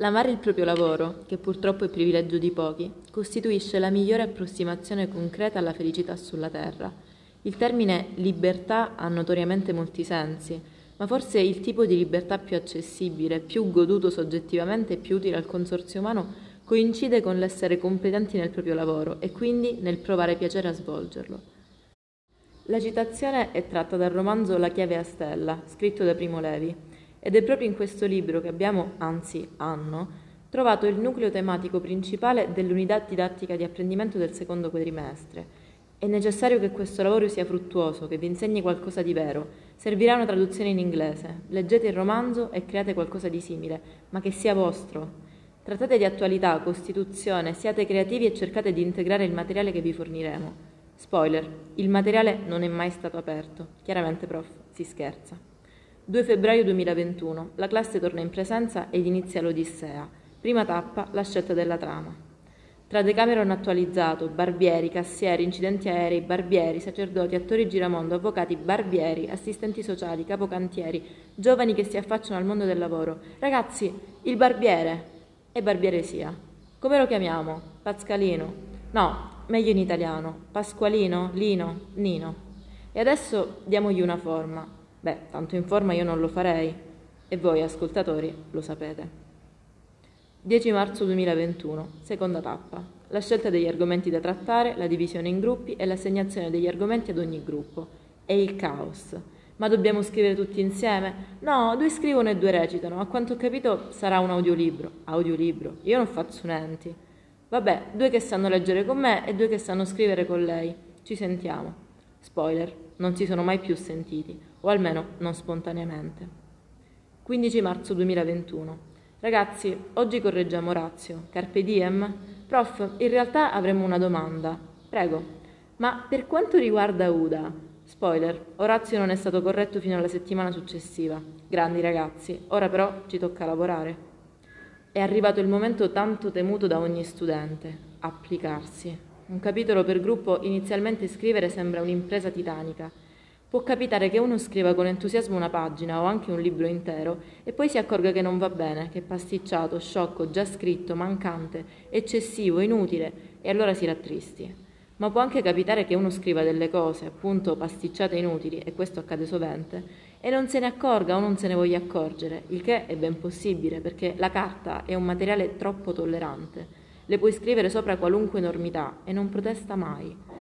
L'amare il proprio lavoro, che purtroppo è privilegio di pochi, costituisce la migliore approssimazione concreta alla felicità sulla terra. Il termine libertà ha notoriamente molti sensi, ma forse il tipo di libertà più accessibile, più goduto soggettivamente e più utile al consorzio umano coincide con l'essere competenti nel proprio lavoro e quindi nel provare piacere a svolgerlo. La citazione è tratta dal romanzo La chiave a stella, scritto da Primo Levi, ed è proprio in questo libro che abbiamo, anzi hanno, trovato il nucleo tematico principale dell'unità didattica di apprendimento del secondo quadrimestre. È necessario che questo lavoro sia fruttuoso, che vi insegni qualcosa di vero. Servirà una traduzione in inglese. Leggete il romanzo e create qualcosa di simile, ma che sia vostro. Trattate di attualità, costituzione, siate creativi e cercate di integrare il materiale che vi forniremo. Spoiler, il materiale non è mai stato aperto. Chiaramente, prof, si scherza. 2 febbraio 2021. La classe torna in presenza ed inizia l'Odissea. Prima tappa, la scelta della trama. Tra Decameron attualizzato, barbieri, cassieri, incidenti aerei, barbieri, sacerdoti, attori giramondo, avvocati, barbieri, assistenti sociali, capocantieri, giovani che si affacciano al mondo del lavoro. Ragazzi, il barbiere! E barbiere sia. Come lo chiamiamo? Pascalino? No, meglio in italiano. Pasqualino? Lino? Nino. E adesso diamogli una forma. Beh, tanto in forma io non lo farei e voi ascoltatori lo sapete. 10 marzo 2021, seconda tappa. La scelta degli argomenti da trattare, la divisione in gruppi e l'assegnazione degli argomenti ad ogni gruppo. È il caos. Ma dobbiamo scrivere tutti insieme? No, due scrivono e due recitano. A quanto ho capito sarà un audiolibro. Audiolibro? Io non faccio niente. Vabbè, due che sanno leggere con me e due che sanno scrivere con lei. Ci sentiamo. Spoiler, non si sono mai più sentiti o almeno non spontaneamente. 15 marzo 2021. Ragazzi, oggi correggiamo Orazio. Carpe diem? Prof, in realtà avremmo una domanda. Prego. Ma per quanto riguarda Uda, spoiler, Orazio non è stato corretto fino alla settimana successiva. Grandi ragazzi, ora però ci tocca lavorare. È arrivato il momento tanto temuto da ogni studente, applicarsi. Un capitolo per gruppo inizialmente scrivere sembra un'impresa titanica Può capitare che uno scriva con entusiasmo una pagina o anche un libro intero e poi si accorga che non va bene, che è pasticciato, sciocco, già scritto, mancante, eccessivo, inutile e allora si rattristi. Ma può anche capitare che uno scriva delle cose, appunto pasticciate e inutili, e questo accade sovente, e non se ne accorga o non se ne voglia accorgere, il che è ben possibile perché la carta è un materiale troppo tollerante. Le puoi scrivere sopra qualunque enormità e non protesta mai.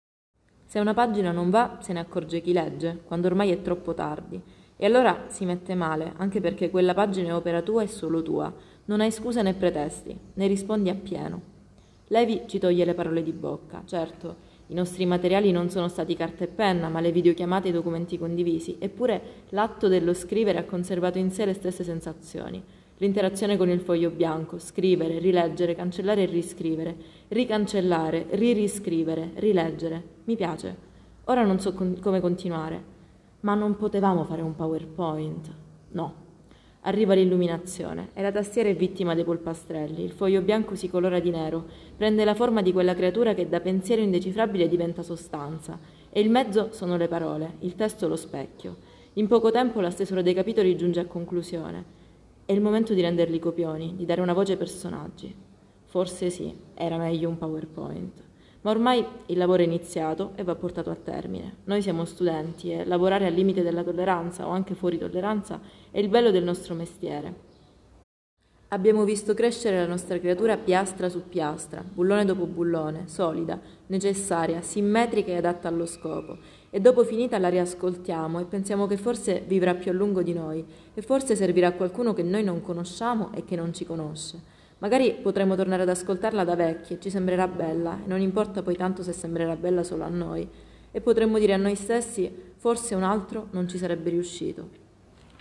Se una pagina non va, se ne accorge chi legge, quando ormai è troppo tardi. E allora si mette male, anche perché quella pagina è opera tua e solo tua. Non hai scuse né pretesti, ne rispondi appieno. Levi ci toglie le parole di bocca. Certo, i nostri materiali non sono stati carta e penna, ma le videochiamate e i documenti condivisi. Eppure l'atto dello scrivere ha conservato in sé le stesse sensazioni. L'interazione con il foglio bianco, scrivere, rileggere, cancellare e riscrivere, ricancellare, ririscrivere, rileggere. Mi piace. Ora non so con- come continuare. Ma non potevamo fare un PowerPoint. No. Arriva l'illuminazione e la tastiera è vittima dei polpastrelli. Il foglio bianco si colora di nero, prende la forma di quella creatura che da pensiero indecifrabile diventa sostanza. E il mezzo sono le parole, il testo lo specchio. In poco tempo la stesura dei capitoli giunge a conclusione. È il momento di renderli copioni, di dare una voce ai personaggi. Forse sì, era meglio un PowerPoint. Ma ormai il lavoro è iniziato e va portato a termine. Noi siamo studenti e lavorare al limite della tolleranza o anche fuori tolleranza è il bello del nostro mestiere. Abbiamo visto crescere la nostra creatura piastra su piastra, bullone dopo bullone, solida, necessaria, simmetrica e adatta allo scopo, e dopo finita la riascoltiamo e pensiamo che forse vivrà più a lungo di noi e forse servirà a qualcuno che noi non conosciamo e che non ci conosce. Magari potremo tornare ad ascoltarla da vecchi e ci sembrerà bella e non importa poi tanto se sembrerà bella solo a noi e potremmo dire a noi stessi forse un altro non ci sarebbe riuscito.